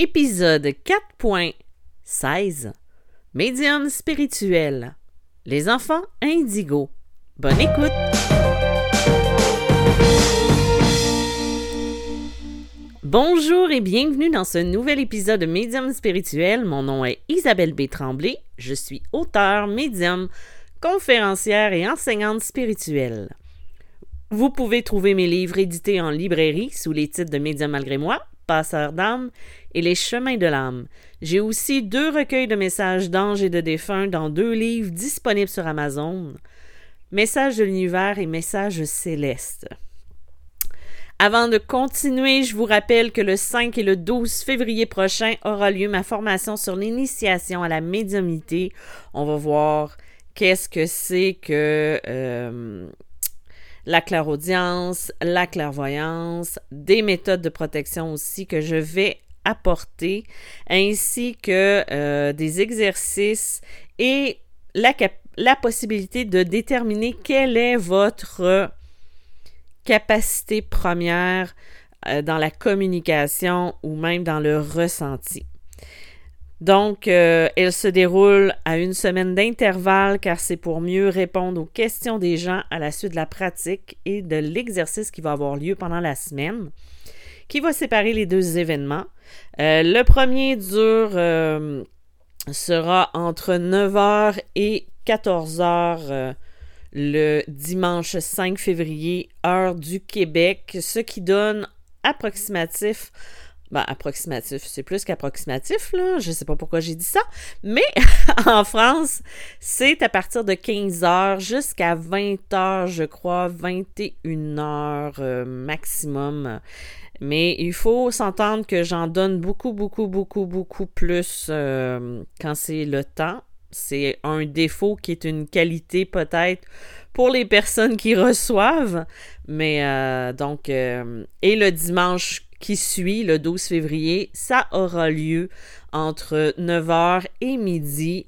Épisode 4.16 Médium spirituel. Les enfants indigo. Bonne écoute! Bonjour et bienvenue dans ce nouvel épisode de Médium spirituel. Mon nom est Isabelle B. Tremblay. Je suis auteur, médium, conférencière et enseignante spirituelle. Vous pouvez trouver mes livres édités en librairie sous les titres de Médium malgré moi, Passeur d'âme et Les chemins de l'âme. J'ai aussi deux recueils de messages d'anges et de défunts dans deux livres disponibles sur Amazon. Messages de l'univers et Messages célestes. Avant de continuer, je vous rappelle que le 5 et le 12 février prochain aura lieu ma formation sur l'initiation à la médiumnité. On va voir qu'est-ce que c'est que euh, la clairaudience, la clairvoyance, des méthodes de protection aussi que je vais apporter, ainsi que euh, des exercices et la, la possibilité de déterminer quelle est votre capacité première euh, dans la communication ou même dans le ressenti. Donc, euh, elle se déroule à une semaine d'intervalle car c'est pour mieux répondre aux questions des gens à la suite de la pratique et de l'exercice qui va avoir lieu pendant la semaine, qui va séparer les deux événements. Euh, le premier dure euh, sera entre 9h et 14h le dimanche 5 février, heure du Québec, ce qui donne approximatif ben, approximatif, c'est plus qu'approximatif, là. Je sais pas pourquoi j'ai dit ça. Mais en France, c'est à partir de 15 heures jusqu'à 20 heures, je crois, 21 heures euh, maximum. Mais il faut s'entendre que j'en donne beaucoup, beaucoup, beaucoup, beaucoup plus euh, quand c'est le temps. C'est un défaut qui est une qualité peut-être pour les personnes qui reçoivent. Mais euh, donc, et le dimanche qui suit, le 12 février, ça aura lieu entre 9h et midi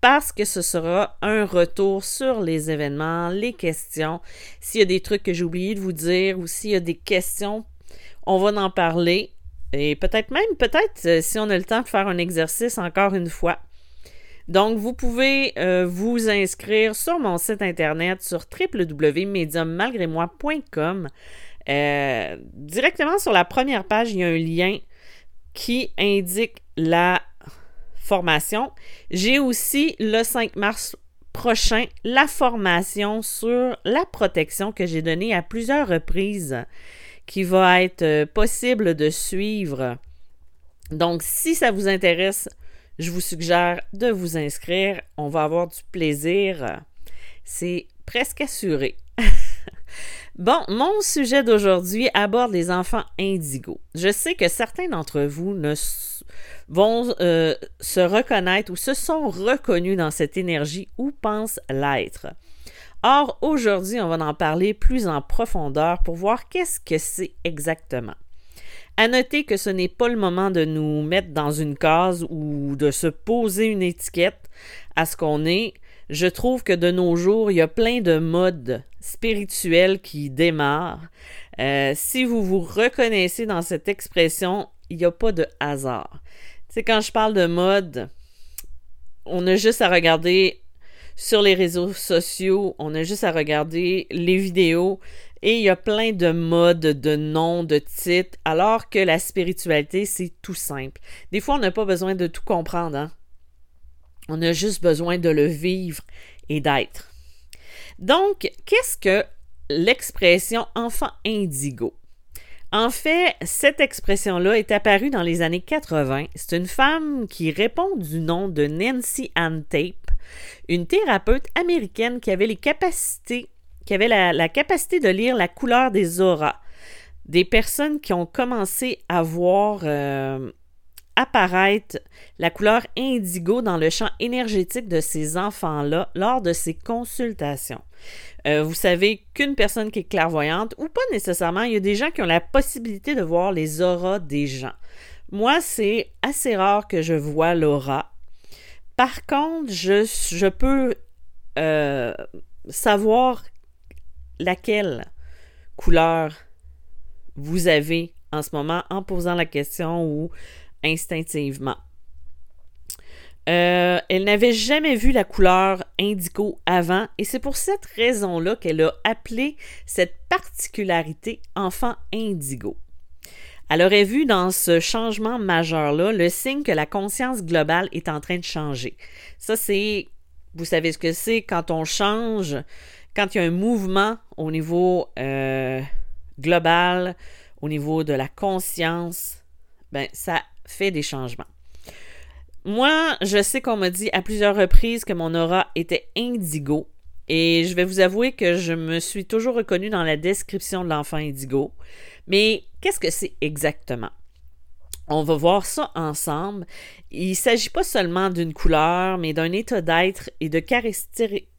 parce que ce sera un retour sur les événements, les questions. S'il y a des trucs que j'ai oublié de vous dire ou s'il y a des questions, on va en parler. Et peut-être même, peut-être, euh, si on a le temps de faire un exercice encore une fois. Donc, vous pouvez euh, vous inscrire sur mon site internet sur www.mediummalgrémoi.com. Euh, directement sur la première page, il y a un lien qui indique la formation. J'ai aussi le 5 mars prochain la formation sur la protection que j'ai donnée à plusieurs reprises qui va être euh, possible de suivre. Donc, si ça vous intéresse, je vous suggère de vous inscrire. On va avoir du plaisir. C'est presque assuré. Bon, mon sujet d'aujourd'hui aborde les enfants indigos. Je sais que certains d'entre vous vont euh, se reconnaître ou se sont reconnus dans cette énergie ou pensent l'être. Or, aujourd'hui, on va en parler plus en profondeur pour voir qu'est-ce que c'est exactement. À noter que ce n'est pas le moment de nous mettre dans une case ou de se poser une étiquette à ce qu'on est. Je trouve que de nos jours, il y a plein de modes spirituels qui démarrent. Euh, si vous vous reconnaissez dans cette expression, il n'y a pas de hasard. Tu sais, quand je parle de mode, on a juste à regarder sur les réseaux sociaux, on a juste à regarder les vidéos et il y a plein de modes, de noms, de titres, alors que la spiritualité, c'est tout simple. Des fois, on n'a pas besoin de tout comprendre. Hein? On a juste besoin de le vivre et d'être. Donc, qu'est-ce que l'expression enfant indigo? En fait, cette expression-là est apparue dans les années 80. C'est une femme qui répond du nom de Nancy Ann Tape, une thérapeute américaine qui avait les capacités, qui avait la, capacité de lire la couleur des auras. Des personnes qui ont commencé à voir euh, apparaître la couleur indigo dans le champ énergétique de ces enfants-là lors de ces consultations. Euh, vous savez qu'une personne qui est clairvoyante, ou pas nécessairement, il y a des gens qui ont la possibilité de voir les auras des gens. Moi, c'est assez rare que je vois l'aura. Par contre, je, peux euh, savoir laquelle couleur vous avez en ce moment en posant la question ou instinctivement. Euh, elle n'avait jamais vu la couleur indigo avant et c'est pour cette raison-là qu'elle a appelé cette particularité enfant indigo. Elle aurait vu dans ce changement majeur-là le signe que la conscience globale est en train de changer. Ça, c'est, vous savez ce que c'est, quand on change, quand il y a un mouvement au niveau euh, global, au niveau de la conscience, ben, ça fait des changements. Moi, je sais qu'on m'a dit à plusieurs reprises que mon aura était indigo. Et je vais vous avouer que je me suis toujours reconnue dans la description de l'enfant indigo. Mais qu'est-ce que c'est exactement? On va voir ça ensemble. Il ne s'agit pas seulement d'une couleur, mais d'un état d'être et de caractéristiques.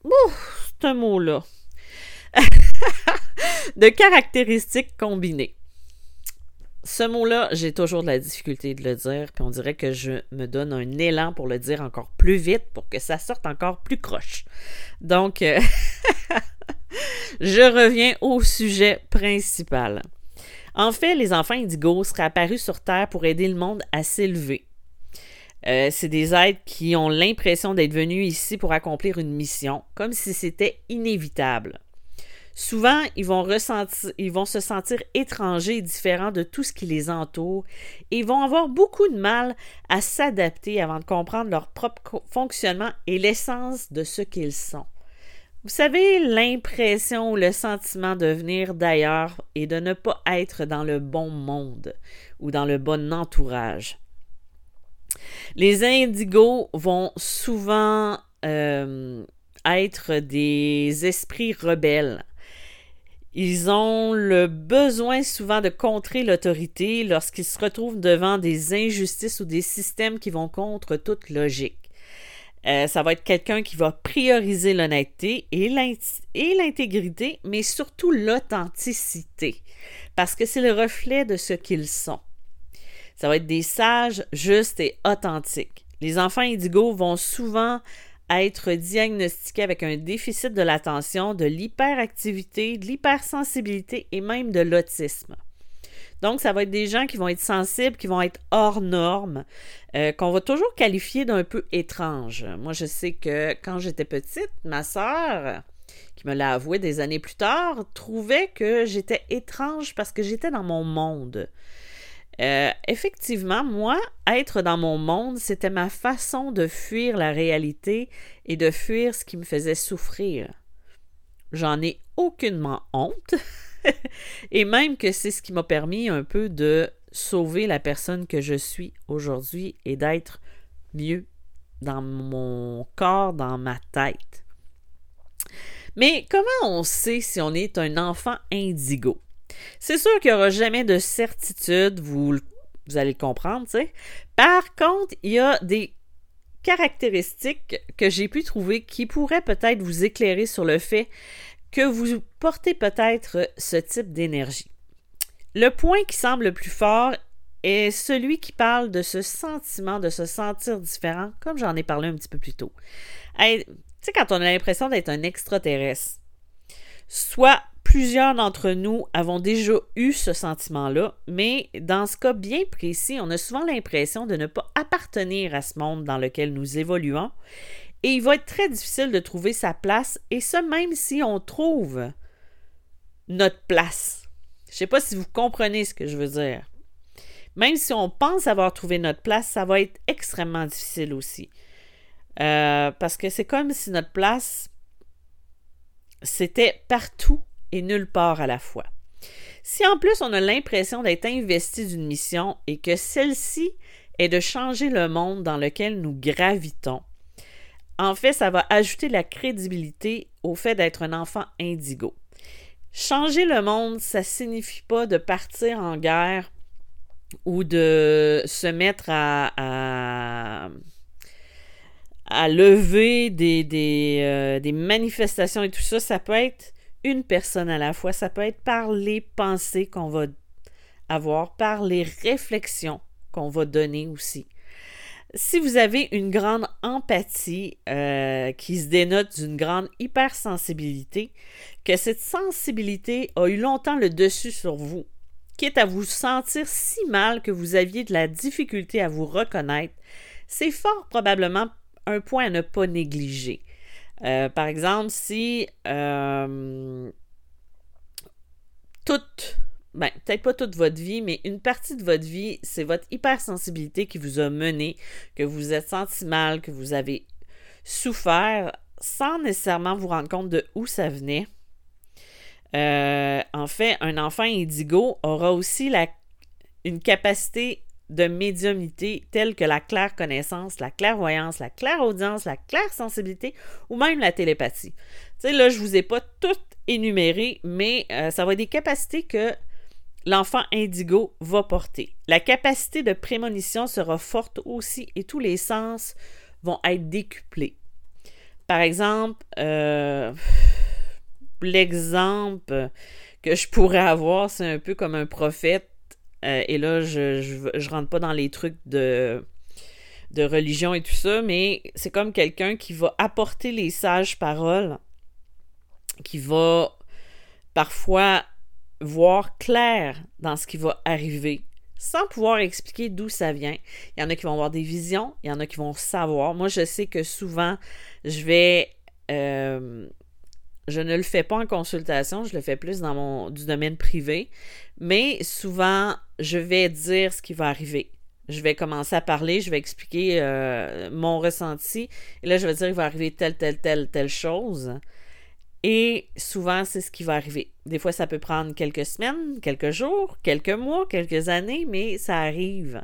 de caractéristiques combinées. Ce mot-là, j'ai toujours de la difficulté de le dire, puis on dirait que je me donne un élan pour le dire encore plus vite pour que ça sorte encore plus croche. Donc, euh, je reviens au sujet principal. En fait, les enfants indigos seraient apparus sur Terre pour aider le monde à s'élever. Euh, c'est des êtres qui ont l'impression d'être venus ici pour accomplir une mission, comme si c'était inévitable. Souvent, ils vont, ressentir, ils vont se sentir étrangers et différents de tout ce qui les entoure et ils vont avoir beaucoup de mal à s'adapter avant de comprendre leur propre fonctionnement et l'essence de ce qu'ils sont. Vous savez, l'impression ou le sentiment de venir d'ailleurs et de ne pas être dans le bon monde ou dans le bon entourage. Les indigos vont souvent euh, être des esprits rebelles ils ont le besoin souvent de contrer l'autorité lorsqu'ils se retrouvent devant des injustices ou des systèmes qui vont contre toute logique. Euh, ça va être quelqu'un qui va prioriser l'honnêteté et l'intégrité, mais surtout l'authenticité, parce que c'est le reflet de ce qu'ils sont. Ça va être des sages, justes et authentiques. Les enfants indigos vont souvent à être diagnostiqué avec un déficit de l'attention, de l'hyperactivité, de l'hypersensibilité et même de l'autisme. Donc, ça va être des gens qui vont être sensibles, qui vont être hors normes, euh, qu'on va toujours qualifier d'un peu étrange. Moi, je sais que quand j'étais petite, ma sœur, qui me l'a avoué des années plus tard, trouvait que j'étais étrange parce que j'étais dans mon monde. Euh, effectivement, moi, être dans mon monde, c'était ma façon de fuir la réalité et de fuir ce qui me faisait souffrir. J'en ai aucunement honte, et même que c'est ce qui m'a permis un peu de sauver la personne que je suis aujourd'hui et d'être mieux dans mon corps, dans ma tête. Mais comment on sait si on est un enfant indigo? C'est sûr qu'il n'y aura jamais de certitude, vous, allez le comprendre, tu sais. Par contre, il y a des caractéristiques que j'ai pu trouver qui pourraient peut-être vous éclairer sur le fait que vous portez peut-être ce type d'énergie. Le point qui semble le plus fort est celui qui parle de ce sentiment de se sentir différent, comme j'en ai parlé un petit peu plus tôt. Tu sais, quand on a l'impression d'être un extraterrestre, soit Plusieurs d'entre nous avons déjà eu ce sentiment-là, mais dans ce cas bien précis, on a souvent l'impression de ne pas appartenir à ce monde dans lequel nous évoluons, et il va être très difficile de trouver sa place, et ce même si on trouve notre place. Je ne sais pas si vous comprenez ce que je veux dire. Même si on pense avoir trouvé notre place, ça va être extrêmement difficile aussi. Euh, parce que c'est comme si notre place, c'était partout et nulle part à la fois. Si en plus on a l'impression d'être investi d'une mission et que celle-ci est de changer le monde dans lequel nous gravitons, en fait, ça va ajouter la crédibilité au fait d'être un enfant indigo. Changer le monde, ça signifie pas de partir en guerre ou de se mettre à, lever des, des, euh, des manifestations et tout ça. Ça peut être une personne à la fois. Ça peut être par les pensées qu'on va avoir, par les réflexions qu'on va donner aussi. Si vous avez une grande empathie euh, qui se dénote d'une grande hypersensibilité, que cette sensibilité a eu longtemps le dessus sur vous, quitte à vous sentir si mal que vous aviez de la difficulté à vous reconnaître, c'est fort probablement un point à ne pas négliger. Euh, par exemple, si euh, toute, ben, peut-être pas toute votre vie, mais une partie de votre vie, c'est votre hypersensibilité qui vous a mené, que vous êtes senti mal, que vous avez souffert sans nécessairement vous rendre compte de où ça venait. Euh, en fait, un enfant indigo aura aussi une capacité de médiumnité telle que la claire connaissance, la clairvoyance, la claire audience, la claire sensibilité ou même la télépathie. Tu sais, là, je vous ai pas toutes énumérées, mais euh, ça va des capacités que l'enfant indigo va porter. La capacité de prémonition sera forte aussi et tous les sens vont être décuplés. Par exemple, euh, l'exemple que je pourrais avoir, c'est un peu comme un prophète. Euh, et là, je, je, rentre pas dans les trucs de, de religion et tout ça, mais c'est comme quelqu'un qui va apporter les sages paroles, qui va parfois voir clair dans ce qui va arriver, sans pouvoir expliquer d'où ça vient. Il y en a qui vont avoir des visions, il y en a qui vont savoir. Moi, je sais que souvent, je vais. Euh, je ne le fais pas en consultation, je le fais plus dans mon du domaine privé, mais souvent, je vais dire ce qui va arriver. Je vais commencer à parler, je vais expliquer euh, mon ressenti, et là, je vais dire qu'il va arriver telle, telle, telle, telle chose. Et souvent, c'est ce qui va arriver. Des fois, ça peut prendre quelques semaines, quelques jours, quelques mois, quelques années, mais ça arrive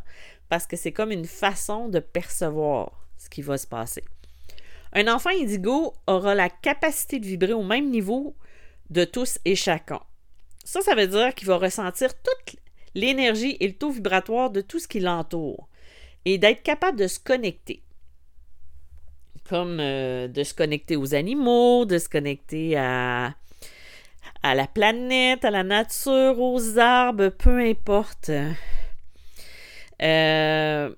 parce que c'est comme une façon de percevoir ce qui va se passer. Un enfant indigo aura la capacité de vibrer au même niveau de tous et chacun. Ça, ça veut dire qu'il va ressentir toute l'énergie et le taux vibratoire de tout ce qui l'entoure et d'être capable de se connecter comme euh, de se connecter aux animaux, de se connecter à, la planète, à la nature, aux arbres, peu importe. Euh,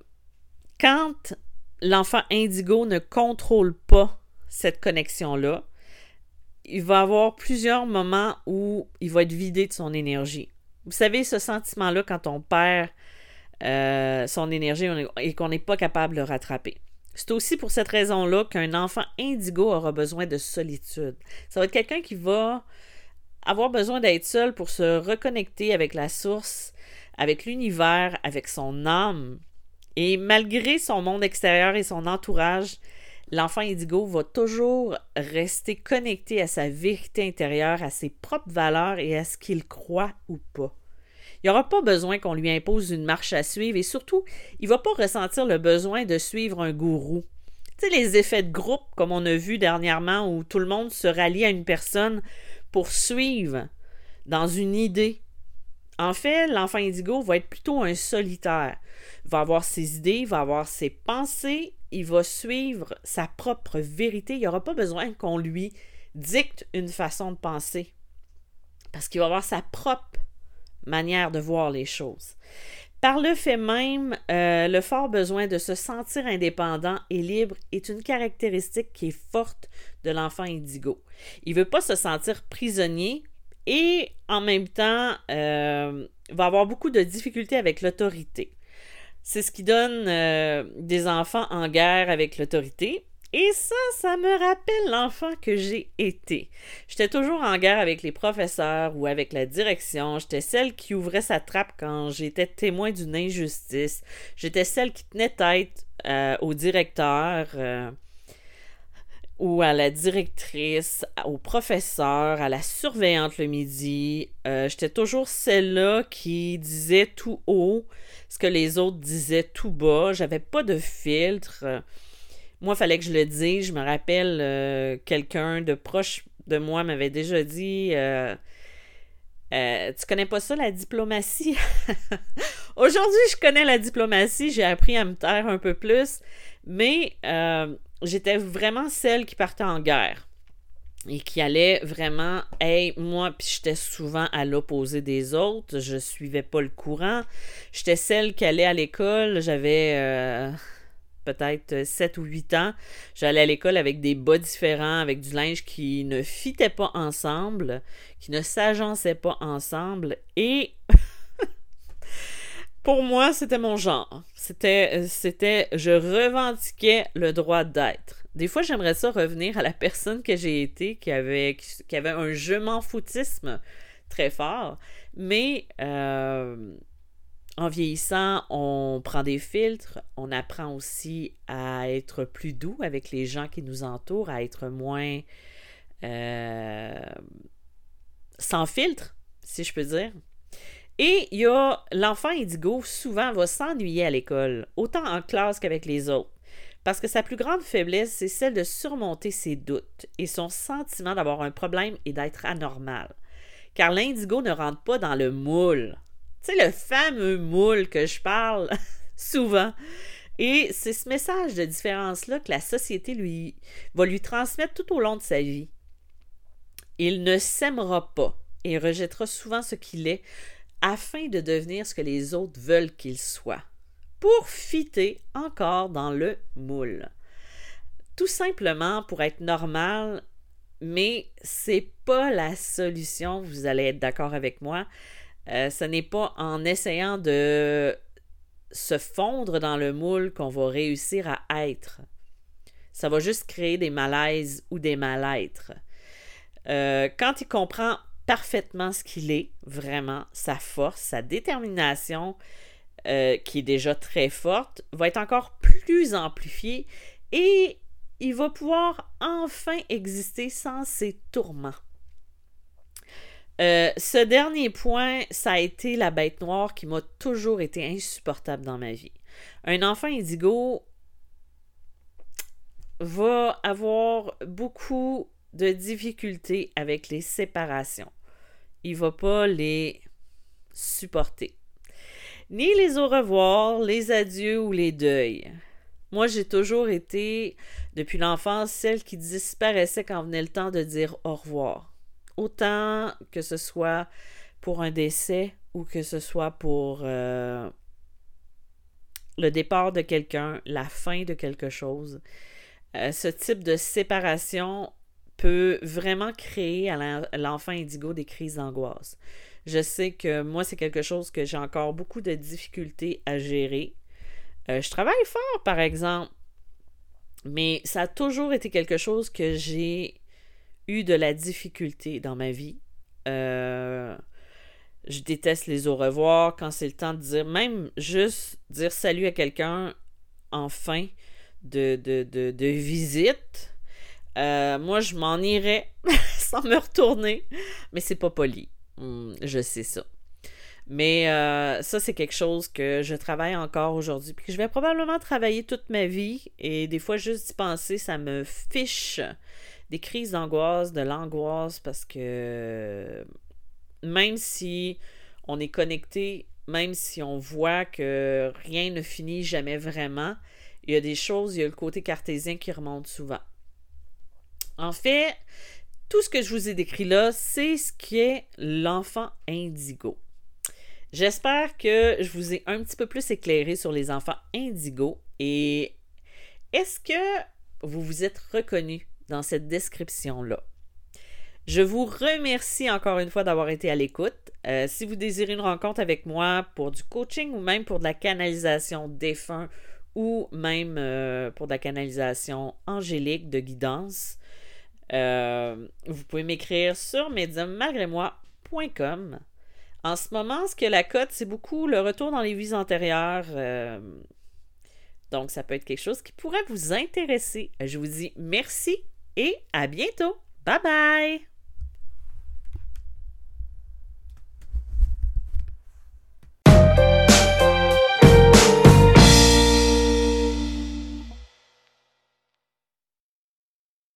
quand l'enfant indigo ne contrôle pas cette connexion-là, il va avoir plusieurs moments où il va être vidé de son énergie. Vous savez, ce sentiment-là, quand on perd euh, son énergie et qu'on n'est pas capable de le rattraper. C'est aussi pour cette raison-là qu'un enfant indigo aura besoin de solitude. Ça va être quelqu'un qui va avoir besoin d'être seul pour se reconnecter avec la source, avec l'univers, avec son âme. Et malgré son monde extérieur et son entourage, l'enfant indigo va toujours rester connecté à sa vérité intérieure, à ses propres valeurs et à ce qu'il croit ou pas. Il n'y aura pas besoin qu'on lui impose une marche à suivre et surtout, il ne va pas ressentir le besoin de suivre un gourou. Tu sais, les effets de groupe, comme on a vu dernièrement, où tout le monde se rallie à une personne pour suivre dans une idée. En fait, l'enfant indigo va être plutôt un solitaire. Il va avoir ses idées, va avoir ses pensées, il va suivre sa propre vérité. Il n'y aura pas besoin qu'on lui dicte une façon de penser. Parce qu'il va avoir sa propre manière de voir les choses. Par le fait même, euh, le fort besoin de se sentir indépendant et libre est une caractéristique qui est forte de l'enfant indigo. Il ne veut pas se sentir prisonnier et en même temps euh, va avoir beaucoup de difficultés avec l'autorité. C'est ce qui donne euh, des enfants en guerre avec l'autorité et ça, ça me rappelle l'enfant que j'ai été. J'étais toujours en guerre avec les professeurs ou avec la direction. J'étais celle qui ouvrait sa trappe quand j'étais témoin d'une injustice. J'étais celle qui tenait tête euh, au directeur. Euh, ou à la directrice, au professeur, à la surveillante le midi. J'étais toujours celle-là qui disait tout haut ce que les autres disaient tout bas. J'avais pas de filtre. Moi, il fallait que je le dise. Je me rappelle, euh, quelqu'un de proche de moi m'avait déjà dit euh, euh, Tu connais pas ça, la diplomatie Aujourd'hui, je connais la diplomatie. J'ai appris à me taire un peu plus. Mais j'étais vraiment celle qui partait en guerre et qui allait vraiment, hey, moi, puis j'étais souvent à l'opposé des autres, je suivais pas le courant, j'étais celle qui allait à l'école, j'avais peut-être 7 ou 8 ans, j'allais à l'école avec des bas différents, avec du linge qui ne fitait pas ensemble, qui ne s'agençait pas ensemble. Et pour moi, c'était mon genre. C'était, c'était, je revendiquais le droit d'être. Des fois, j'aimerais ça revenir à la personne que j'ai été, qui avait, un je m'en foutisme très fort. Mais euh, en vieillissant, on prend des filtres, on apprend aussi à être plus doux avec les gens qui nous entourent, à être moins euh, sans filtre, si je peux dire. Et l'enfant indigo, souvent va s'ennuyer à l'école, autant en classe qu'avec les autres. Parce que sa plus grande faiblesse, c'est celle de surmonter ses doutes et son sentiment d'avoir un problème et d'être anormal. Car l'indigo ne rentre pas dans le moule. Tu sais, le fameux moule que je parle souvent. Et c'est ce message de différence-là que la société lui va lui transmettre tout au long de sa vie. Il ne s'aimera pas et rejettera souvent ce qu'il est afin de devenir ce que les autres veulent qu'il soit, pour fitter encore dans le moule. Tout simplement pour être normal, mais c'est pas la solution, vous allez être d'accord avec moi. Euh, ce n'est pas en essayant de se fondre dans le moule qu'on va réussir à être. Ça va juste créer des malaises ou des mal-êtres. Euh, quand il comprend parfaitement ce qu'il est, vraiment, sa force, sa détermination, euh, qui est déjà très forte, va être encore plus amplifiée et il va pouvoir enfin exister sans ses tourments. Euh, ce dernier point, ça a été la bête noire qui m'a toujours été insupportable dans ma vie. Un enfant indigo va avoir beaucoup de difficultés avec les séparations. Il va pas les supporter. Ni les au revoir, les adieux ou les deuils. Moi, j'ai toujours été, depuis l'enfance, celle qui disparaissait quand venait le temps de dire au revoir. Autant que ce soit pour un décès ou que ce soit pour euh, le départ de quelqu'un, la fin de quelque chose. Euh, ce type de séparation peut vraiment créer à l'enfant indigo des crises d'angoisse. Je sais que moi, c'est quelque chose que j'ai encore beaucoup de difficultés à gérer. Euh, je travaille fort, par exemple, mais ça a toujours été quelque chose que j'ai eu de la difficulté dans ma vie. Euh, je déteste les au revoir quand c'est le temps de dire, même juste dire salut à quelqu'un en fin de, de, visite euh, moi, je m'en irais sans me retourner, mais c'est pas poli. Hmm, je sais ça. Mais euh, ça, c'est quelque chose que je travaille encore aujourd'hui, puis que je vais probablement travailler toute ma vie. Et des fois, juste d'y penser, ça me fiche des crises d'angoisse, de l'angoisse, parce que même si on est connecté, même si on voit que rien ne finit jamais vraiment, il y a des choses, il y a le côté cartésien qui remonte souvent. En fait, tout ce que je vous ai décrit là, c'est ce qu'est l'enfant indigo. J'espère que je vous ai un petit peu plus éclairé sur les enfants indigo et est-ce que vous vous êtes reconnu dans cette description-là? Je vous remercie encore une fois d'avoir été à l'écoute. Euh, si vous désirez une rencontre avec moi pour du coaching ou même pour de la canalisation défunt ou même euh, pour de la canalisation angélique de guidance, euh, vous pouvez m'écrire sur mediummalgrémoi.com. En ce moment, ce que la cote, c'est beaucoup le retour dans les vies antérieures. Euh, donc, ça peut être quelque chose qui pourrait vous intéresser. Je vous dis merci et à bientôt. Bye bye!